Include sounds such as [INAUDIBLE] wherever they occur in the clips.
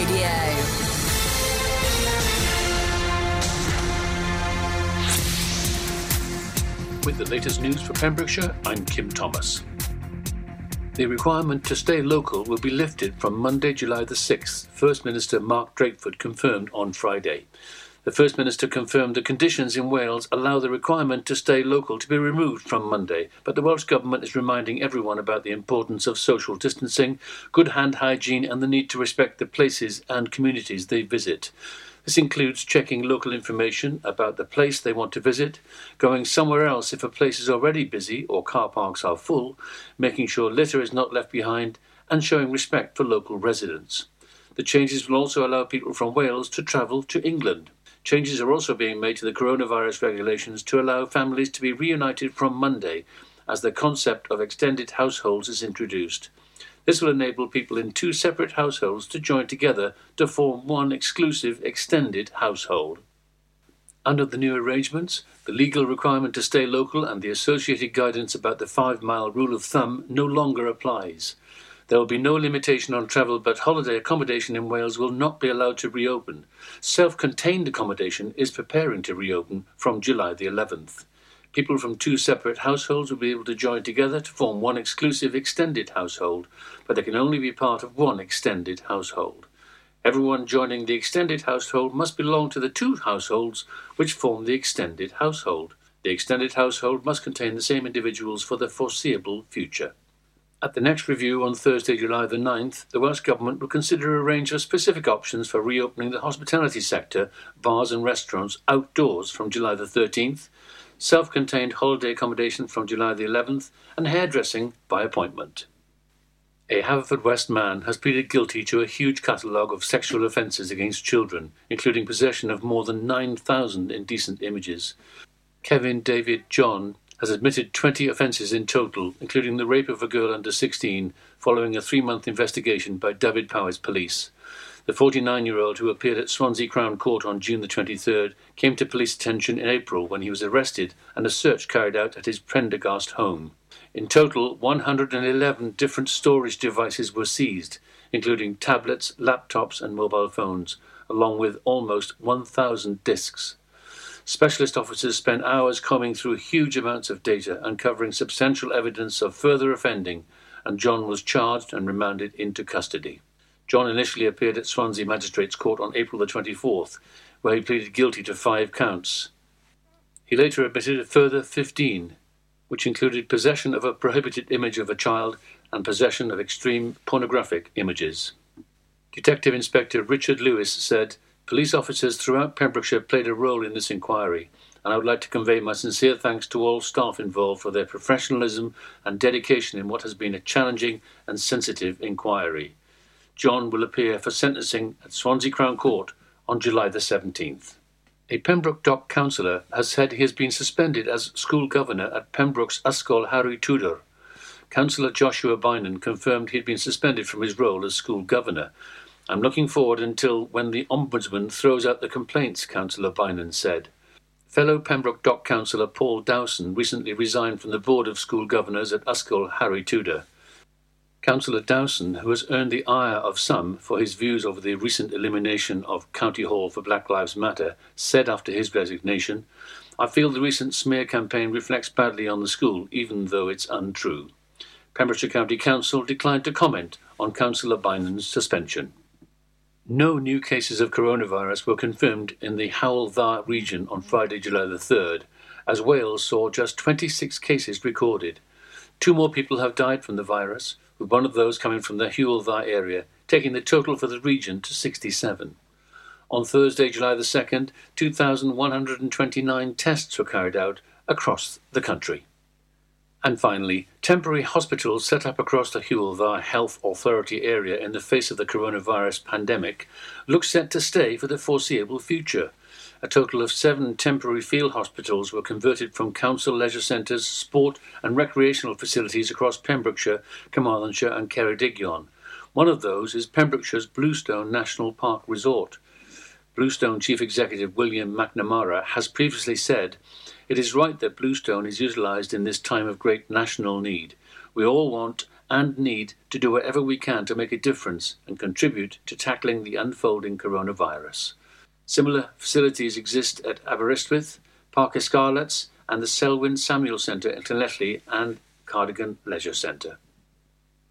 Radio. With the latest news for Pembrokeshire, I'm Kim Thomas. The requirement to stay local will be lifted from Monday, July the 6th, First Minister Mark Drakeford confirmed on Friday. The First Minister confirmed the conditions in Wales allow the requirement to stay local to be removed from Monday, but the Welsh Government is reminding everyone about the importance of social distancing, good hand hygiene, and the need to respect the places and communities they visit. This includes checking local information about the place they want to visit, going somewhere else if a place is already busy or car parks are full, making sure litter is not left behind, and showing respect for local residents. The changes will also allow people from Wales to travel to England. Changes are also being made to the coronavirus regulations to allow families to be reunited from Monday as the concept of extended households is introduced. This will enable people in two separate households to join together to form one exclusive extended household. Under the new arrangements, the legal requirement to stay local and the associated guidance about the five mile rule of thumb no longer applies. There will be no limitation on travel, but holiday accommodation in Wales will not be allowed to reopen. Self contained accommodation is preparing to reopen from July the 11th. People from two separate households will be able to join together to form one exclusive extended household, but they can only be part of one extended household. Everyone joining the extended household must belong to the two households which form the extended household. The extended household must contain the same individuals for the foreseeable future. At the next review on Thursday, July the 9th, the Welsh Government will consider a range of specific options for reopening the hospitality sector, bars and restaurants outdoors from July the 13th, self contained holiday accommodation from July the 11th, and hairdressing by appointment. A Haverfordwest man has pleaded guilty to a huge catalogue of sexual offences against children, including possession of more than 9,000 indecent images. Kevin David John has admitted 20 offences in total, including the rape of a girl under 16, following a three month investigation by Dyfed-Powys Police. The 49 year old, who appeared at Swansea Crown Court on June the 23rd, came to police attention in April when he was arrested and a search carried out at his Prendergast home. In total, 111 different storage devices were seized, including tablets, laptops, and mobile phones, along with almost 1,000 discs. Specialist officers spent hours combing through huge amounts of data, uncovering substantial evidence of further offending, and John was charged and remanded into custody. John initially appeared at Swansea Magistrates Court on April the 24th, where he pleaded guilty to five counts. He later admitted a further 15, which included possession of a prohibited image of a child and possession of extreme pornographic images. Detective Inspector Richard Lewis said, Police officers throughout Pembrokeshire played a role in this inquiry, and I would like to convey my sincere thanks to all staff involved for their professionalism and dedication in what has been a challenging and sensitive inquiry. John will appear for sentencing at Swansea Crown Court on July the 17th. A Pembroke Dock councillor has said he has been suspended as school governor at Pembroke's Ysgol Harri Tudur. Councillor Joshua Beynon confirmed he had been suspended from his role as school governor I'm looking forward until when the Ombudsman throws out the complaints, Councillor Beynon said. Fellow Pembroke Dock Councillor Paul Dowson recently resigned from the Board of School Governors at Ysgol Harri Tudur. Councillor Dowson, who has earned the ire of some for his views over the recent elimination of County Hall for Black Lives Matter, said after his resignation, I feel the recent smear campaign reflects badly on the school, even though it's untrue. Pembrokeshire County Council declined to comment on Councillor Beynon's suspension. No new cases of coronavirus were confirmed in the Hywel Dda region on Friday, July the 3rd, as Wales saw just 26 cases recorded. Two more people have died from the virus, with one of those coming from the Hywel Dda area, taking the total for the region to 67. On Thursday, July the 2nd, 2,129 tests were carried out across the country. And finally, temporary hospitals set up across the Hywel Dda Health Authority area in the face of the coronavirus pandemic look set to stay for the foreseeable future. A total of seven temporary field hospitals were converted from council leisure centres, sport and recreational facilities across Pembrokeshire, Carmarthenshire and Ceredigion. One of those is Pembrokeshire's Bluestone National Park Resort. Bluestone Chief Executive William McNamara has previously said it is right that Bluestone is utilised in this time of great national need. We all want and need to do whatever we can to make a difference and contribute to tackling the unfolding coronavirus. Similar facilities exist at Aberystwyth, Parc y Scarlets, and the Selwyn Samuel Centre at Llanelli and Cardigan Leisure Centre.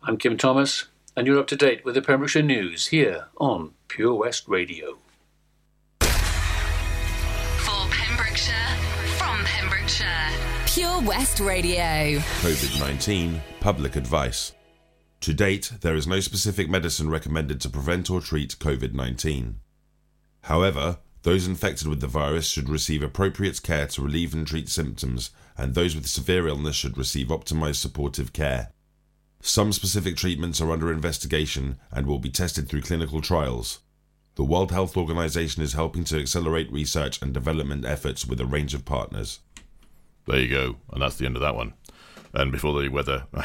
I'm Kim Thomas, and you're up to date with the Pembrokeshire News here on Pure West Radio. Pure West Radio. COVID 19 Public Advice. To date, there is no specific medicine recommended to prevent or treat COVID 19. However, those infected with the virus should receive appropriate care to relieve and treat symptoms, and those with severe illness should receive optimized supportive care. Some specific treatments are under investigation and will be tested through clinical trials. The World Health Organization is helping to accelerate research and development efforts with a range of partners. There you go, and that's the end of that one. And before the weather, [LAUGHS]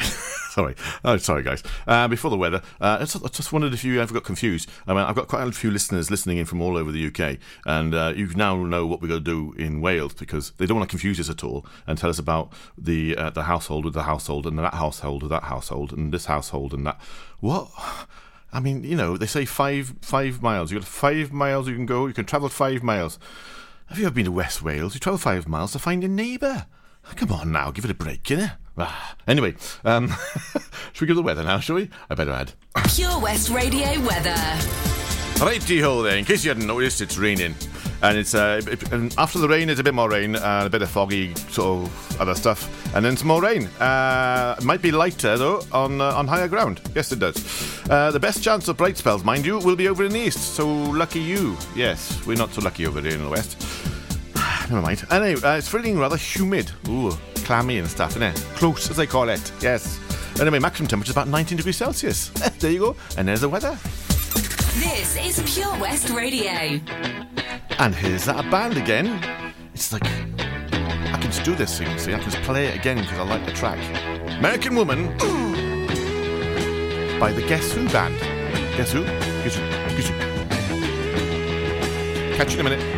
sorry, oh sorry guys. Uh, before the weather, uh, I, just, I, just, wondered if you ever got confused. I mean, I've got quite a few listeners listening in from all over the UK, and uh, you now know what we're going to do in Wales because they don't want to confuse us at all and tell us about the uh, the household with the household and that household with that household and this household and that. What? I mean, you know, they say five five miles. You got five miles you can go. You can travel five miles. Have you ever been to West Wales? You travel five miles to find your neighbour. Come on now, give it a break, innit? Ah, anyway, um, [LAUGHS] should we give the weather now, shall we? I better add. Pure West Radio weather. Righty ho there, in case you hadn't noticed, it's raining. And it's uh, it, and after the rain, it's a bit more rain and a bit of foggy sort of other stuff, and then some more rain. Uh, it might be lighter though on uh, on higher ground. Yes, it does. Uh, the best chance of bright spells, mind you, will be over in the east. So lucky you. Yes, we're not so lucky over here in the west. Never mind. Anyway, uh, it's feeling rather humid. Ooh, clammy and stuff, isn't it? Close, as they call it. Yes. Anyway, maximum temperature is about 19 degrees Celsius. [LAUGHS] there you go. And there's the weather. This is Pure West Radio. And here's that band again. It's like I can just do this thing. See, I can just play it again because I like the track. American Woman by the Guess Who band. Guess Who? Guess Who? Guess Who? Catch you in a minute.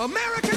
America!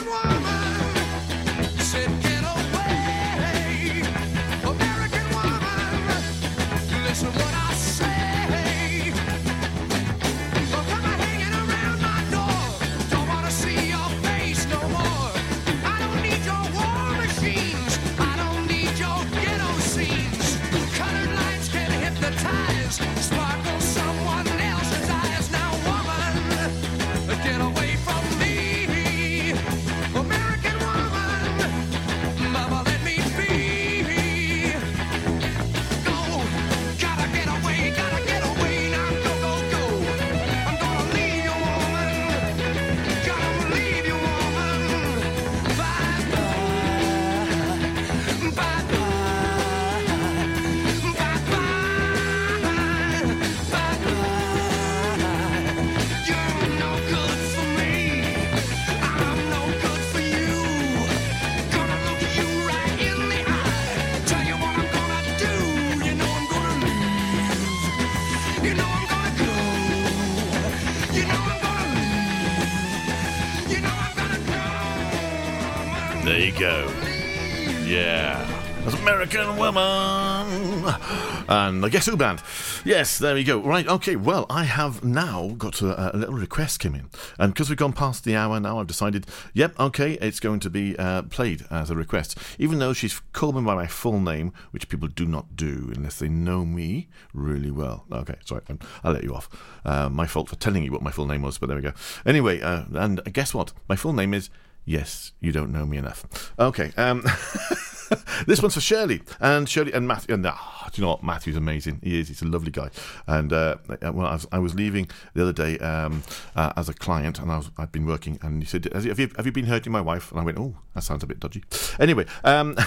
And the Guess Who band. Yes, there we go. Right, okay, well, I have now got a, a little request came in. And because we've gone past the hour now, I've decided, yep, okay, it's going to be uh, played as a request. Even though she's called me by my full name, which people do not do unless they know me really well. Okay, sorry, I'll let you off. Uh, my fault for telling you what my full name was, but there we go. Anyway, uh, and guess what? My full name is Yes, you don't know me enough. Okay. Um, [LAUGHS] [LAUGHS] this one's for Shirley and Shirley and Matthew. And oh, do you know what? Matthew's amazing. He is. He's a lovely guy. And uh, well, I was, I was leaving the other day um, uh, as a client, and I was I'd been working, and he said, "Have you have you been hurting my wife?" And I went, "Oh, that sounds a bit dodgy." Anyway. Um, [LAUGHS]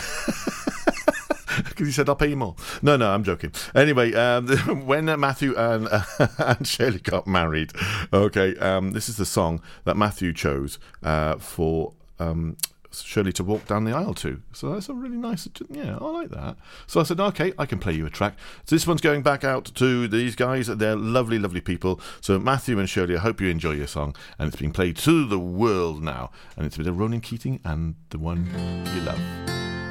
because he said I'll pay you more. No, no, I'm joking. Anyway, um, [LAUGHS] when Matthew and, uh, and Shirley got married, okay, um, this is the song that Matthew chose uh, for um, Shirley to walk down the aisle to. So that's a really nice, yeah, I like that. So I said, okay, I can play you a track. So this one's going back out to these guys. They're lovely, lovely people. So Matthew and Shirley, I hope you enjoy your song. And it's been played to the world now. And it's with Ronan Keating and the one you love.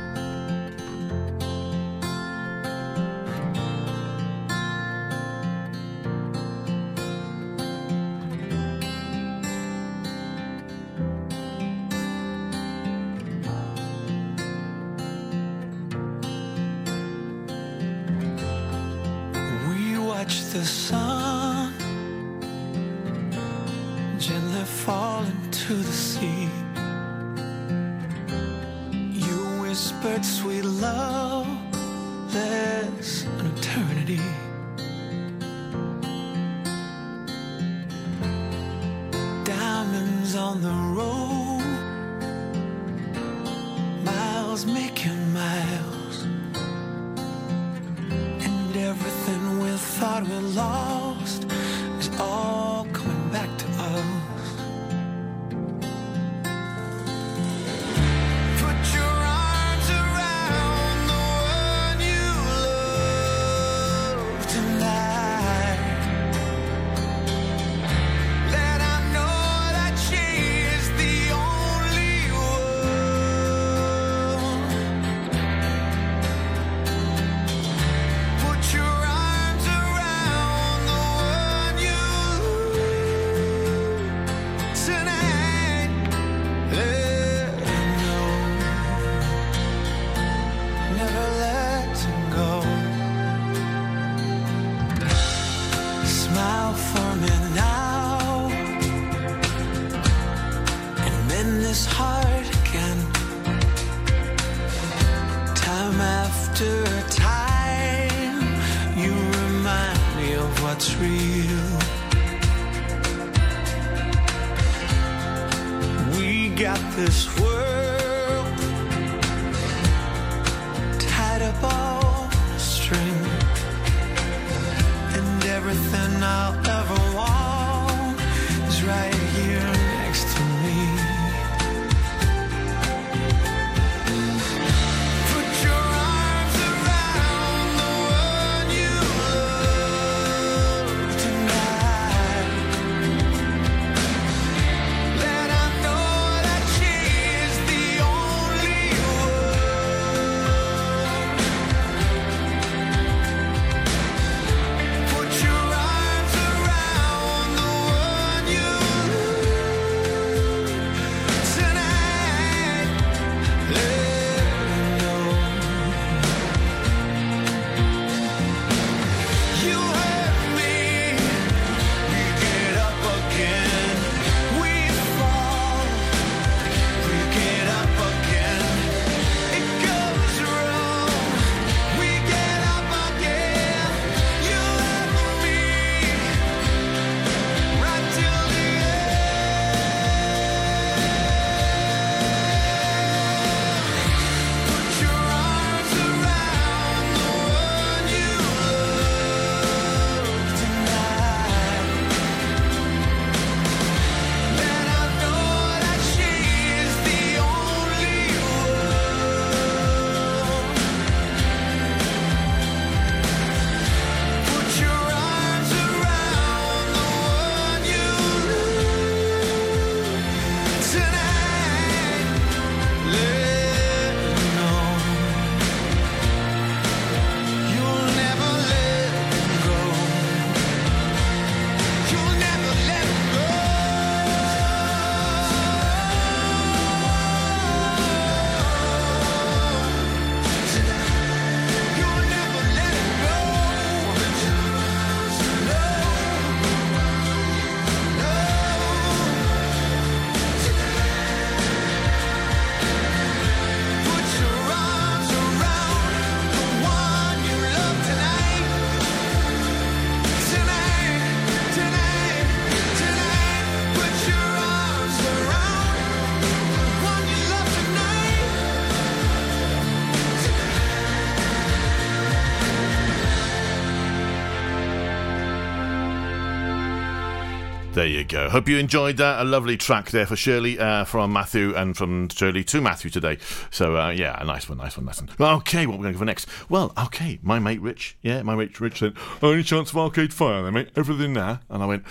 There you go. Hope you enjoyed that. A lovely track there for Shirley uh, from Matthew and from Shirley to Matthew today. So, uh, yeah, a nice one, nice one, nice one. Okay, what we're going to go for next? Well, okay, my mate Rich, yeah, my mate Rich said, Only chance of Arcade Fire then, mate? Everything there? And I went,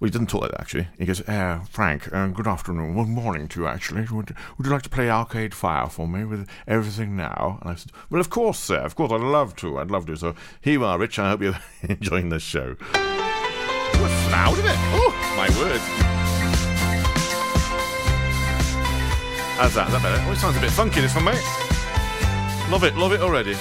well, he doesn't talk like that, actually. He goes, uh, Frank, uh, good afternoon. Good morning to you, actually. Would, would you like to play Arcade Fire for me with everything now? And I said, Well, of course, sir. Of course, I'd love to. I'd love to. So here you are, Rich. I hope you're [LAUGHS] enjoying the show. Loud, isn't it? Oh, my word. How's that? Is that better? Oh, it sounds a bit funky, this one, mate. Love it, love it already.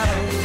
out.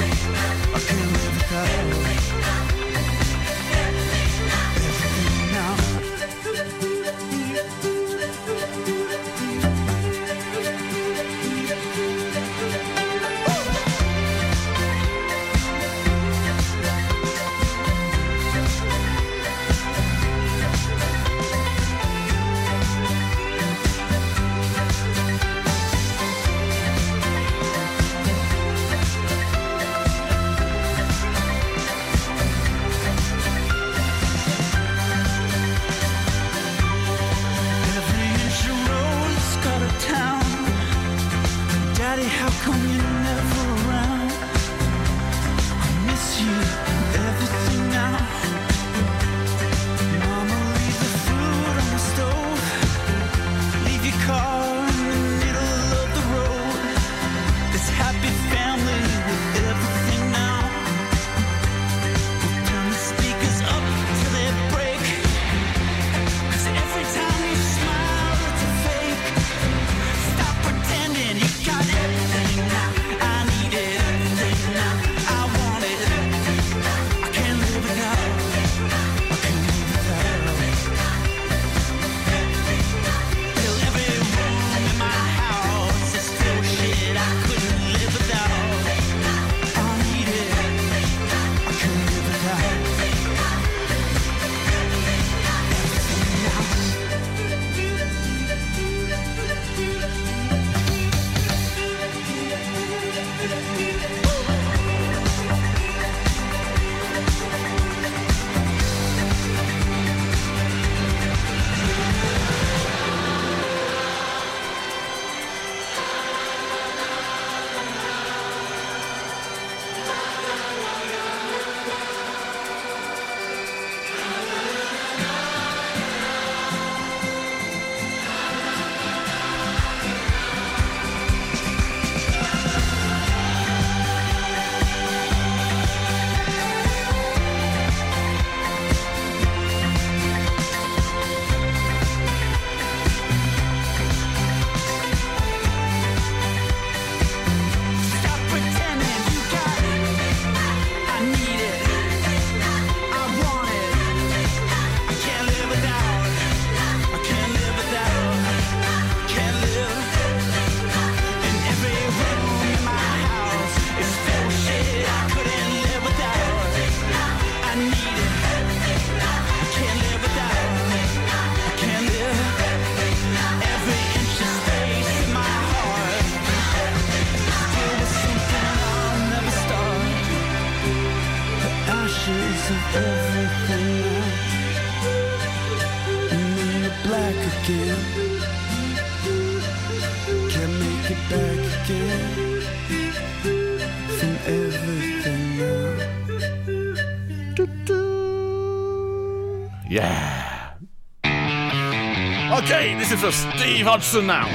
for Steve Hodgson now.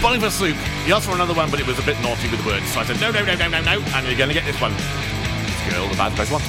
Bowling for soup. He asked for another one, but it was a bit naughty with the words. So I said, no, no, no, no, no, no. And you're going to get this one. Girl, the bad best one.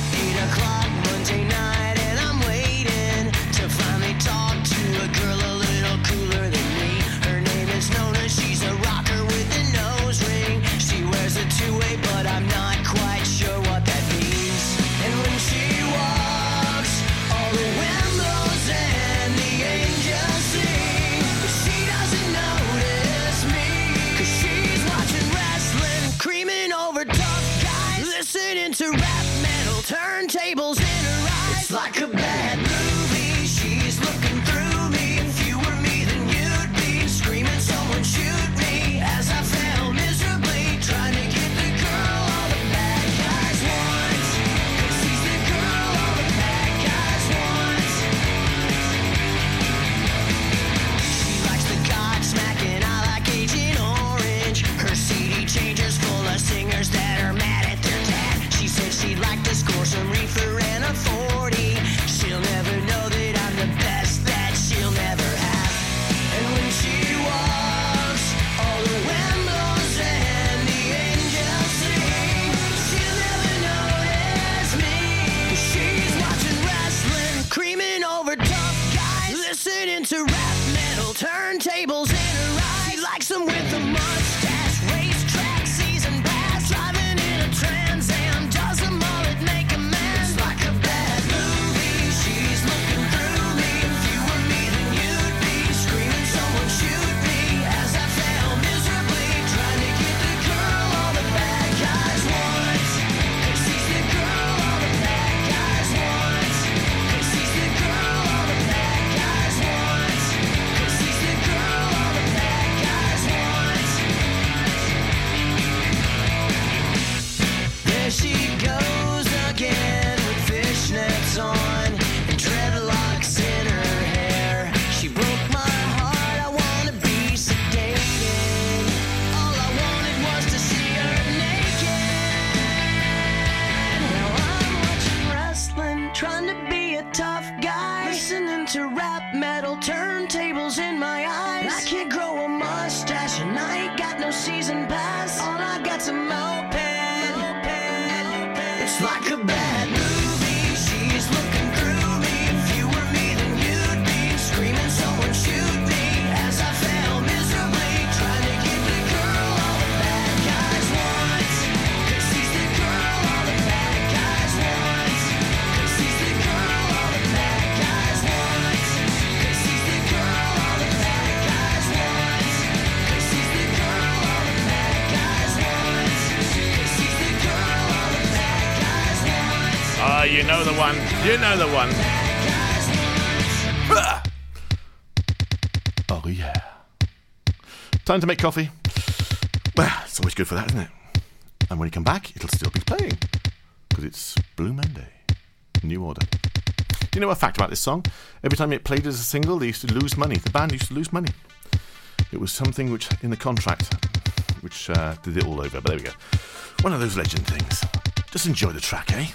Time to make coffee. Well, it's always good for that, isn't it? And when you come back, it'll still be playing. Because it's Blue Monday. New order. Do you know a fact about this song? Every time it played as a single, they used to lose money. The band used to lose money. It was something which, in the contract, which uh, did it all over. But there we go. One of those legend things. Just enjoy the track, eh?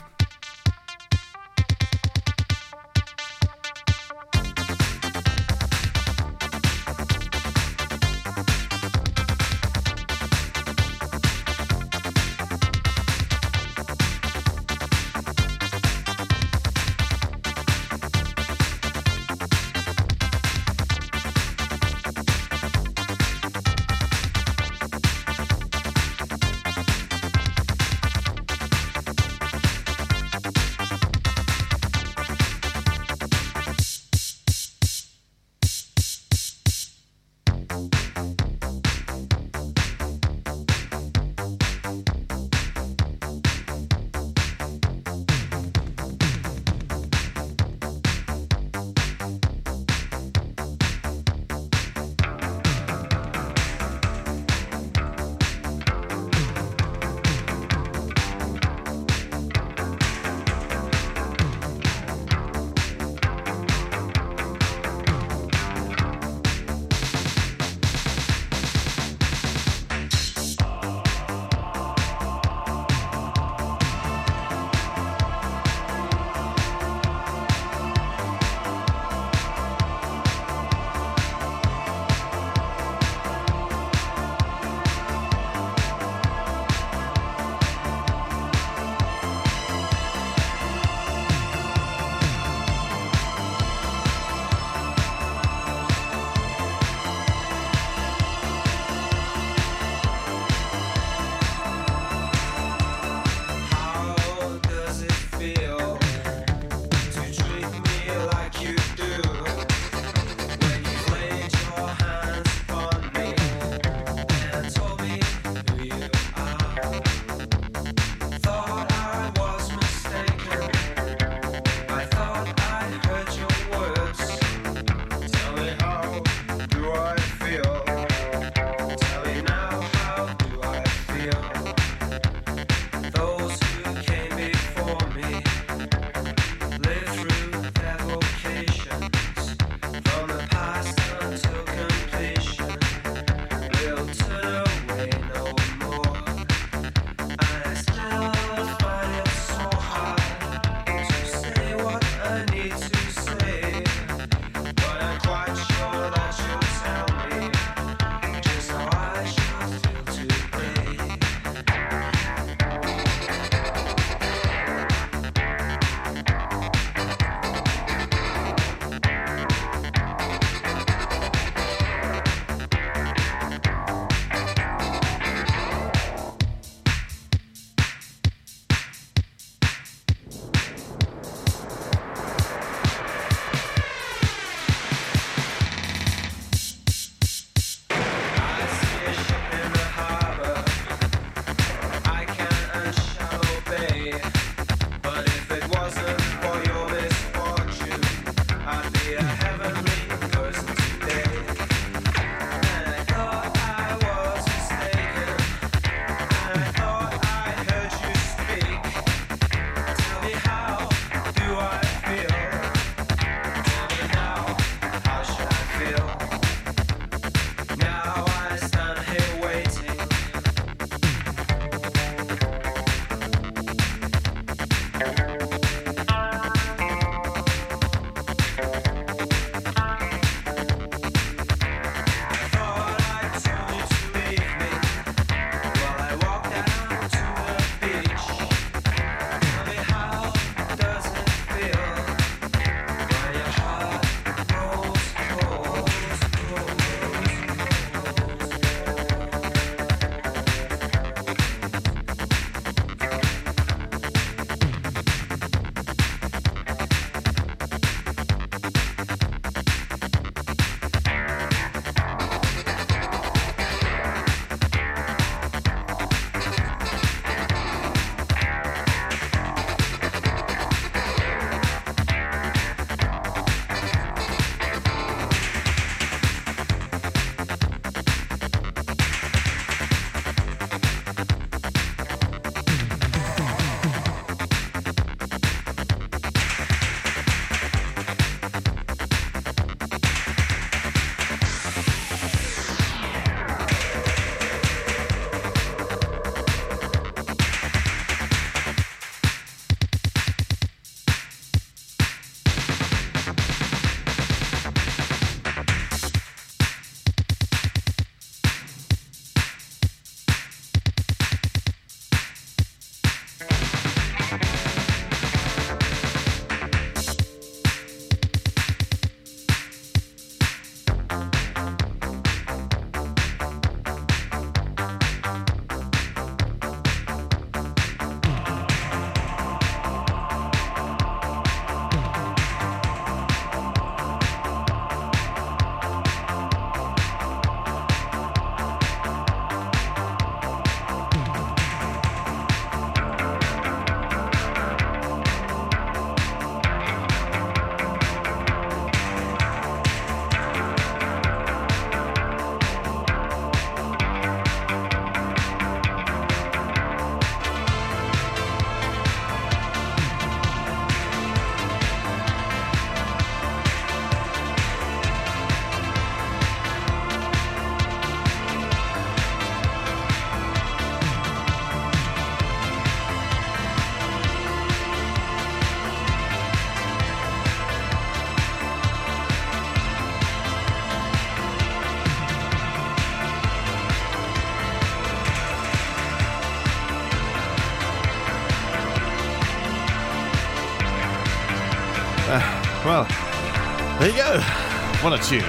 What a tune.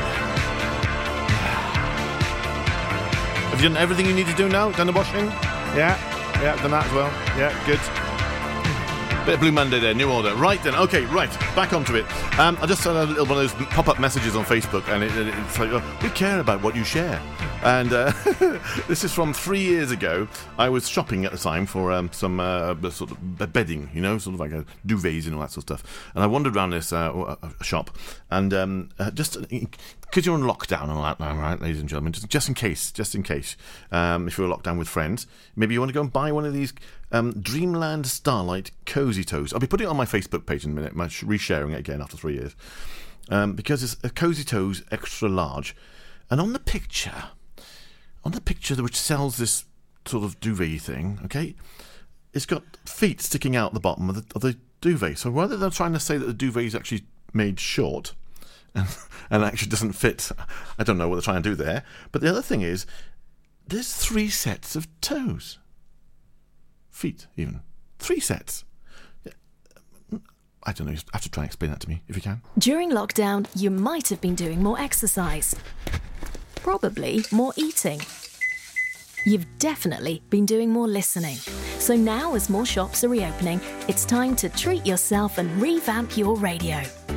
Have you done everything you need to do now? Done the washing? Yeah, yeah, done that as well. Yeah, good. Bit of Blue Monday there, new order. Right then, okay, right, back onto it. Um, I just had a little one of those pop up messages on Facebook, and it, it- it's like, oh, we care about what you share. And uh, [LAUGHS] this is from three years ago. I was shopping at the time for um, some uh, sort of bedding, you know, sort of like a duvets and all that sort of stuff. And I wandered around this uh, uh, shop, and um, uh, just because you're on lockdown and all that now, right, ladies and gentlemen, just, just in case, just in case, um, if you're locked down with friends, maybe you want to go and buy one of these um, Dreamland Starlight Cozy Toes. I'll be putting it on my Facebook page in a minute, I'm resharing it again after three years, um, because it's a Cozy Toes extra large, and on the picture, on the picture which sells this sort of duvet thing, okay, it's got feet sticking out the bottom of the, of the duvet. So whether they're trying to say that the duvet is actually made short [LAUGHS] and, and actually doesn't fit, I don't know what they're trying to do there. But the other thing is, there's three sets of toes, feet even, three sets. I don't know. You have to try and explain that to me if you can. During lockdown, you might have been doing more exercise. Probably more eating. You've definitely been doing more listening. So now, as more shops are reopening, it's time to treat yourself and revamp your radio.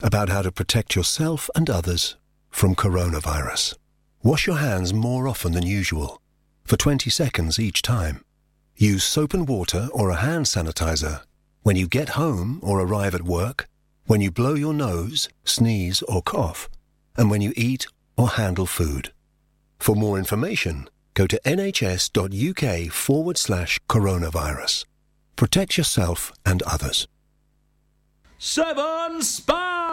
about how to protect yourself and others from coronavirus. Wash your hands more often than usual, for 20 seconds each time. Use soap and water or a hand sanitizer when you get home or arrive at work, when you blow your nose, sneeze, or cough, and when you eat or handle food. For more information, go to nhs.uk forward slash coronavirus. Protect yourself and others. Seven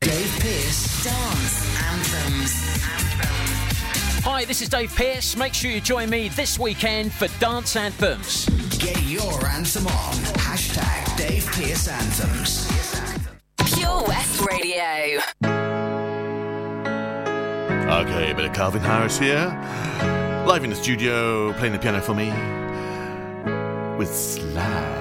Dave Pearce. Dance anthems. Hi, this is Dave Pearce. Make sure you join me this weekend for Dance Anthems. Get your anthem on. Hashtag Dave Pearce Anthems. Pure West Radio. Okay, a bit of Calvin Harris here. Live in the studio, playing the piano for me. With Slide.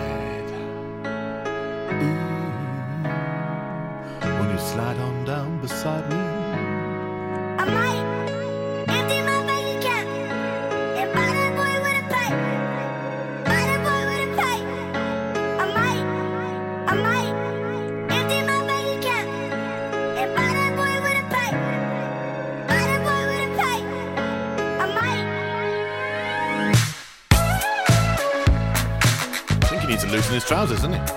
Loosen his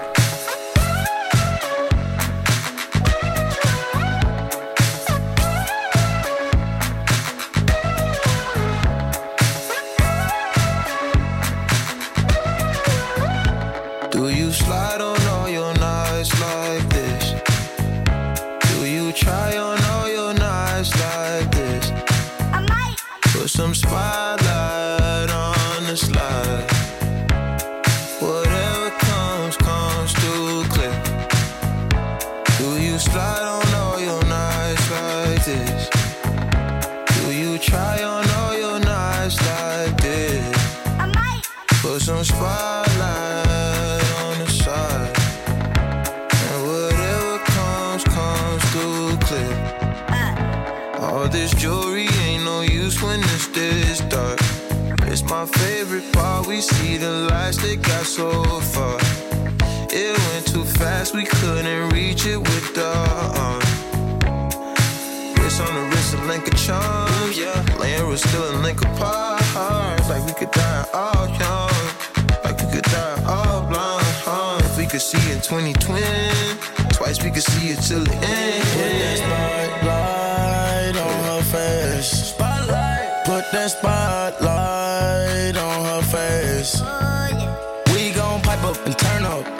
a charms. Yeah, laying was still a link apart. Like we could die all young, like we could die all blind. Huh? If we could see in 2020, twice we could see it till the end. Put that spotlight on her face. Spotlight. Put that spotlight on her face. We gon' pipe up and turn up.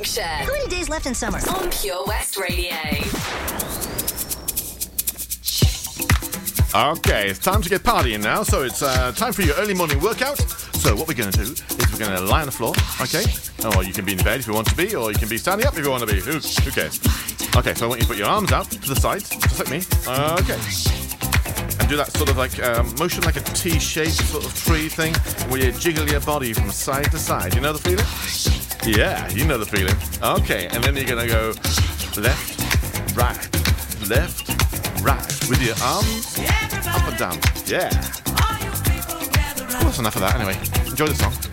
Pembrokeshire. How many days left in summer? On Pure West Radio. Okay, it's time to get partying now. So it's uh, time for your early morning workout. So what we're going to do is we're going to lie on the floor, okay? Or you can be in bed if you want to be, or you can be standing up if you want to be. Who, who cares? Okay, so I want you to put your arms out to the sides, just like me. Okay. Do that sort of like um, motion like a T-shaped sort of tree thing, where you jiggle your body from side to side. You know the feeling? Yeah, you know the feeling. Okay, and then you're to go left, right, left, right, with your arms up and down. Yeah. Well, that's enough of that anyway. Enjoy the song.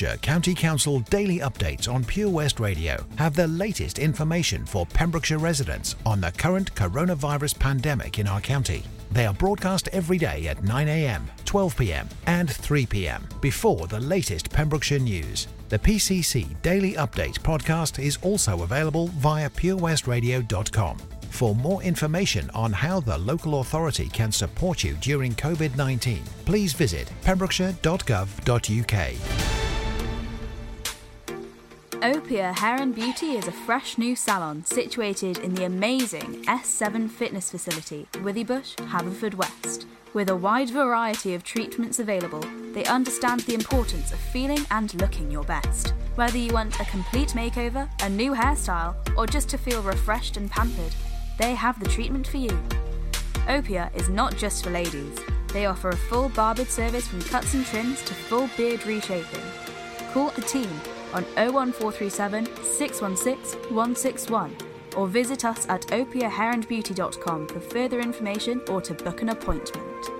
Pembrokeshire County Council daily updates on Pure West Radio have the latest information for Pembrokeshire residents on the current coronavirus pandemic in our county. They are broadcast every day at 9am, 12pm, and 3pm before the latest Pembrokeshire news. The PCC Daily Update podcast is also available via purewestradio.com. For more information on how the local authority can support you during COVID 19, please visit pembrokeshire.gov.uk. Opia Hair and Beauty is a fresh new salon situated in the amazing S7 Fitness Facility, Withybush, Haverfordwest. With a wide variety of treatments available, they understand the importance of feeling and looking your best. Whether you want a complete makeover, a new hairstyle, or just to feel refreshed and pampered, they have the treatment for you. Opia is not just for ladies. They offer a full barbered service from cuts and trims to full beard reshaping. Call the team on 01437 616 161 or visit us at opiahairandbeauty.com for further information or to book an appointment.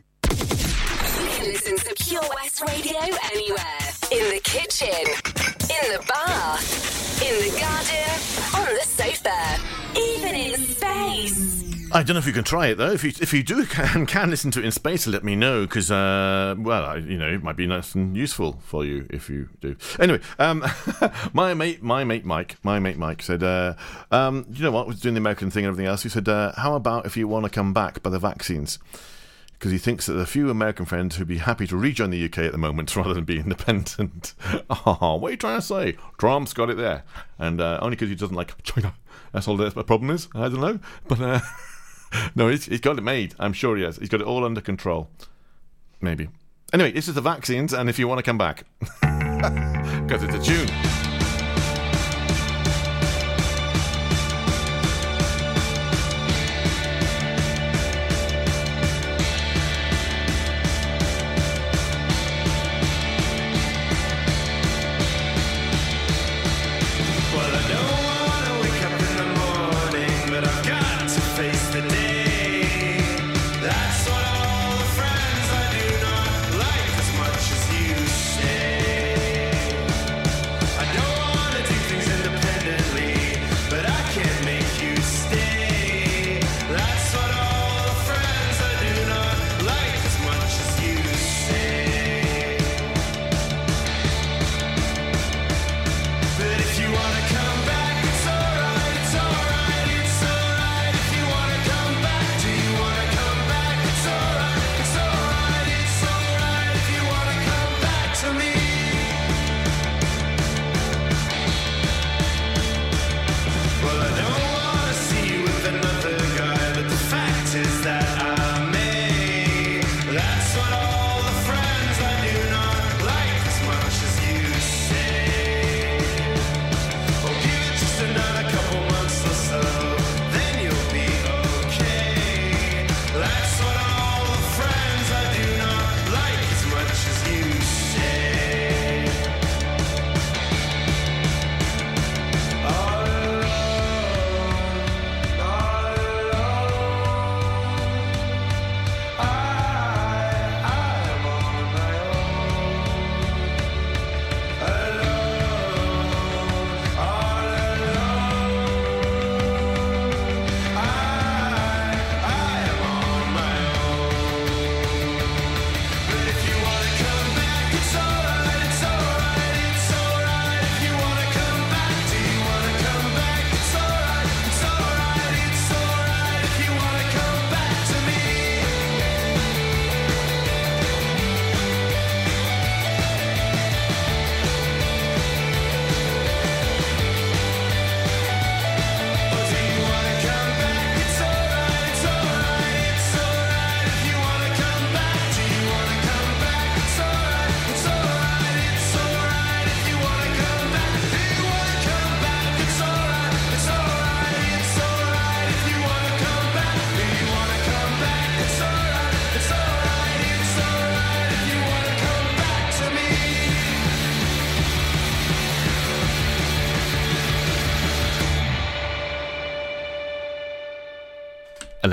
Radio anywhere. In the kitchen, in the bath, in the garden, on the sofa, even in space. I don't know if you can try it though. If you if you do [LAUGHS] can can listen to it in space, let me know because uh, well, I, you know, it might be nice and useful for you if you do. Anyway, um, [LAUGHS] my mate, my mate Mike, my mate Mike said, uh, um, you know what, was doing the American thing and everything else. He said, uh, how about if you want to come back by the vaccines? Because he thinks that a few American friends who'd be happy to rejoin the UK at the moment [LAUGHS] rather than be independent. oh, [LAUGHS] what are you trying to say? Trump's got it there, and uh, only because he doesn't like China. That's all That's the problem is. I don't know, [LAUGHS] but. Uh, no, he's, he's got it made. I'm sure he has. He's got it all under control. Maybe. Anyway, this is the vaccines, and if you want to come back, because it's a tune.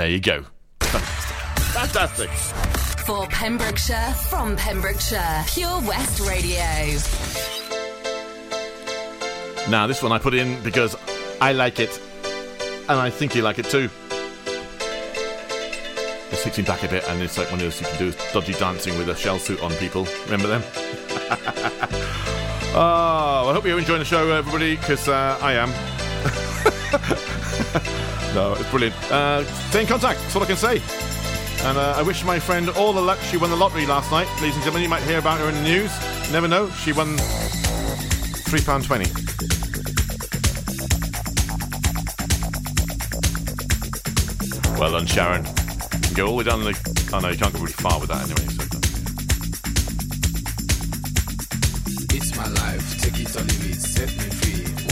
You go. Fantastic. For Pembrokeshire, from Pembrokeshire, Pure West Radio. Now, this one I put in because I like it, and I think you like it too. It's fixing back a bit, and it's like one of those you can do dodgy dancing with a shell suit on people. Remember them? [LAUGHS] oh, I hope you're enjoying the show, everybody, because uh, I am. [LAUGHS] no, it's brilliant. Uh, stay in contact, that's all I can say. And uh, I wish my friend all the luck. She won the lottery last night. Ladies and gentlemen, you might hear about her in the news. Never know. She won £3.20. Well done, Sharon. You can go all the way down the. Oh no, you can't go really far with that anyway. So. It's my life, take it or leave it, set me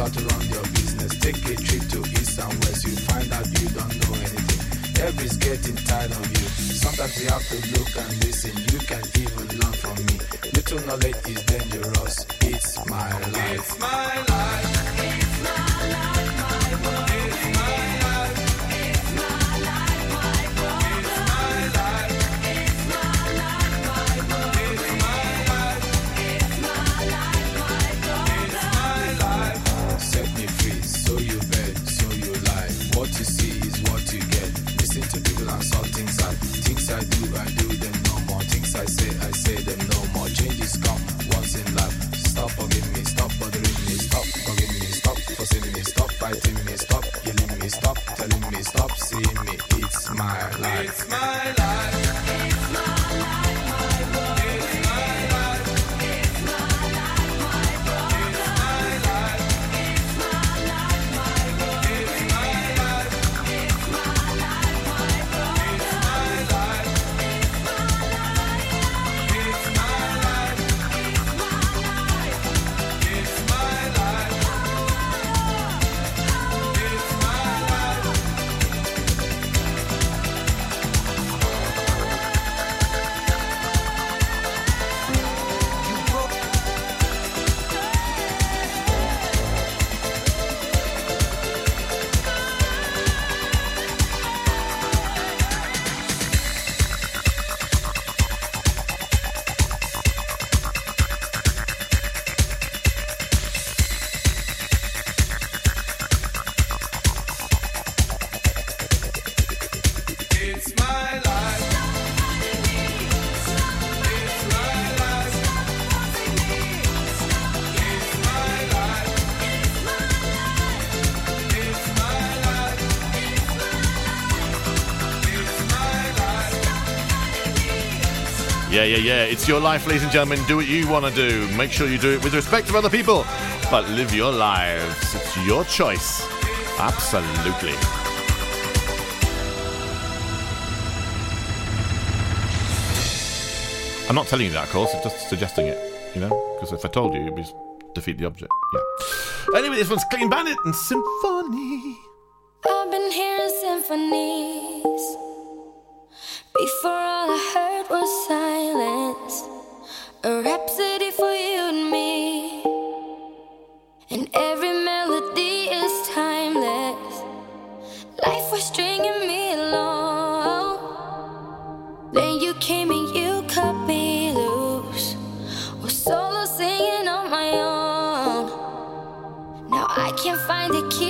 How to run your business. Take a trip to east and west. You find out you don't know anything. Everybody's getting tired of you. Sometimes you have to look and listen. You can even learn from me. Little knowledge is dangerous. It's my life. It's my life. Yeah, yeah, yeah. It's your life, ladies and gentlemen. Do what you want to do. Make sure you do it with respect for other people, but live your lives. It's your choice. Absolutely. I'm not telling you that, of course. I'm just suggesting it, you know? Because if I told you, it'd be defeat the object. Yeah. Anyway, this one's Clean Bandit and Symphony. I've been hearing symphonies. Before a key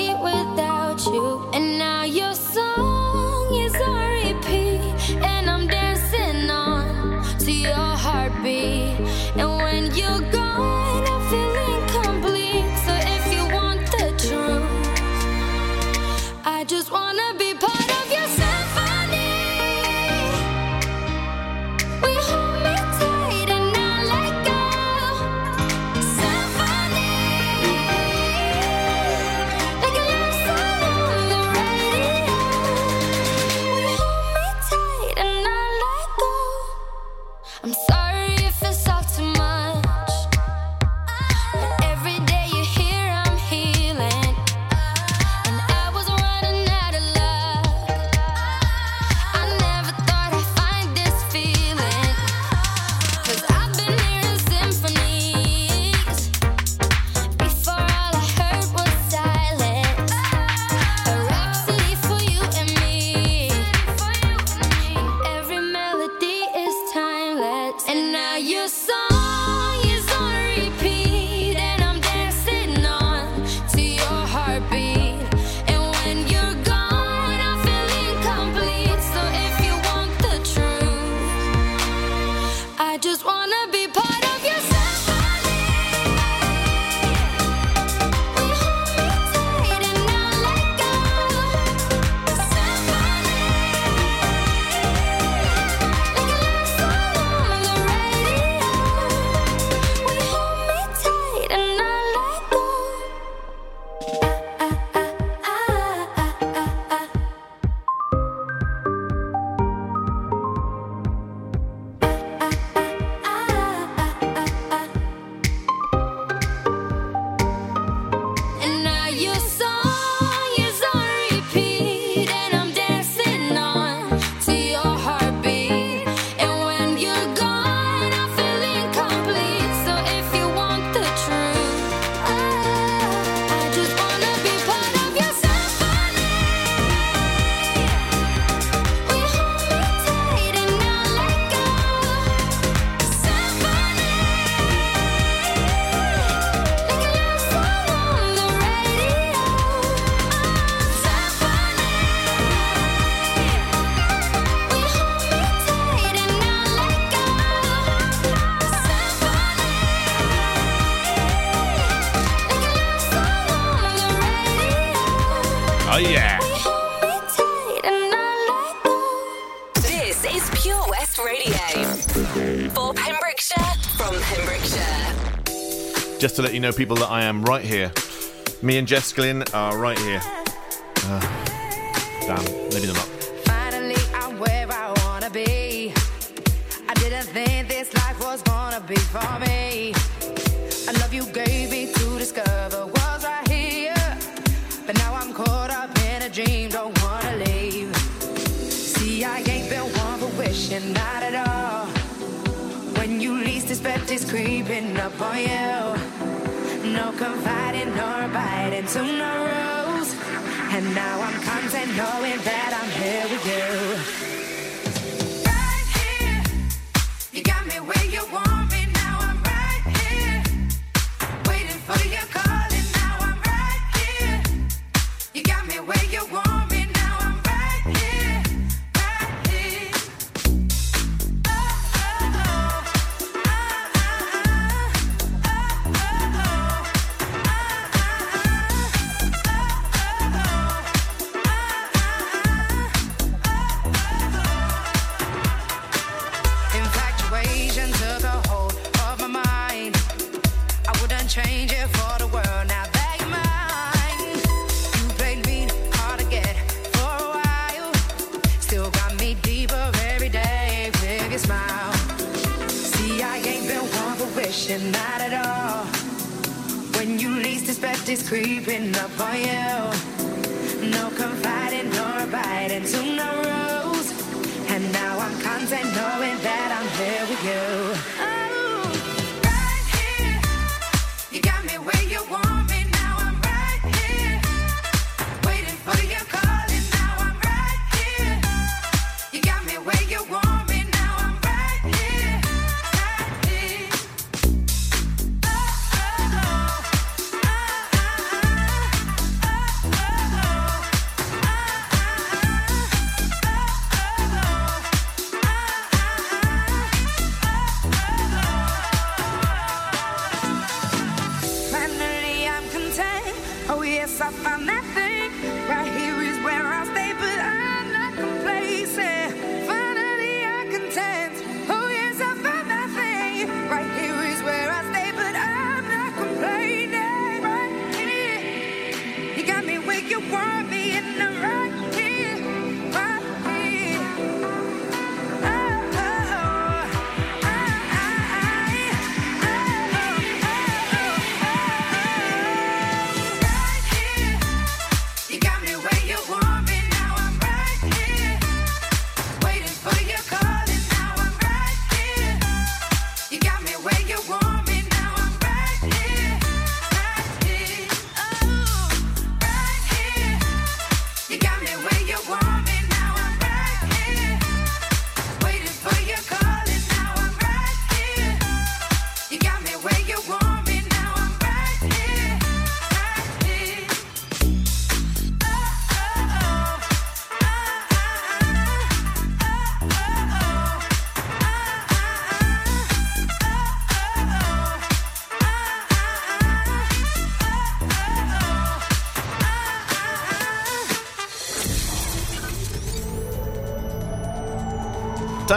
you know, people, that I am right here. Me and Jess Glynne are right here. Uh, damn, maybe they're not. Finally, I'm where I wanna be. I didn't think this life was gonna be for me. I love you gave me to discover was right here. But now I'm caught up in a dream, don't wanna leave. See, I ain't been one for wishing, not at all. When you least expect, it's creeping up on you no confiding nor biting to no rules. And now I'm content knowing that I'm here with you.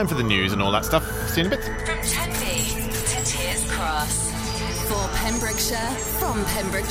time for the news and all that stuff. See you in a bit. From Tenby to Tiers Cross. For Pembrokeshire, from Pembrokeshire.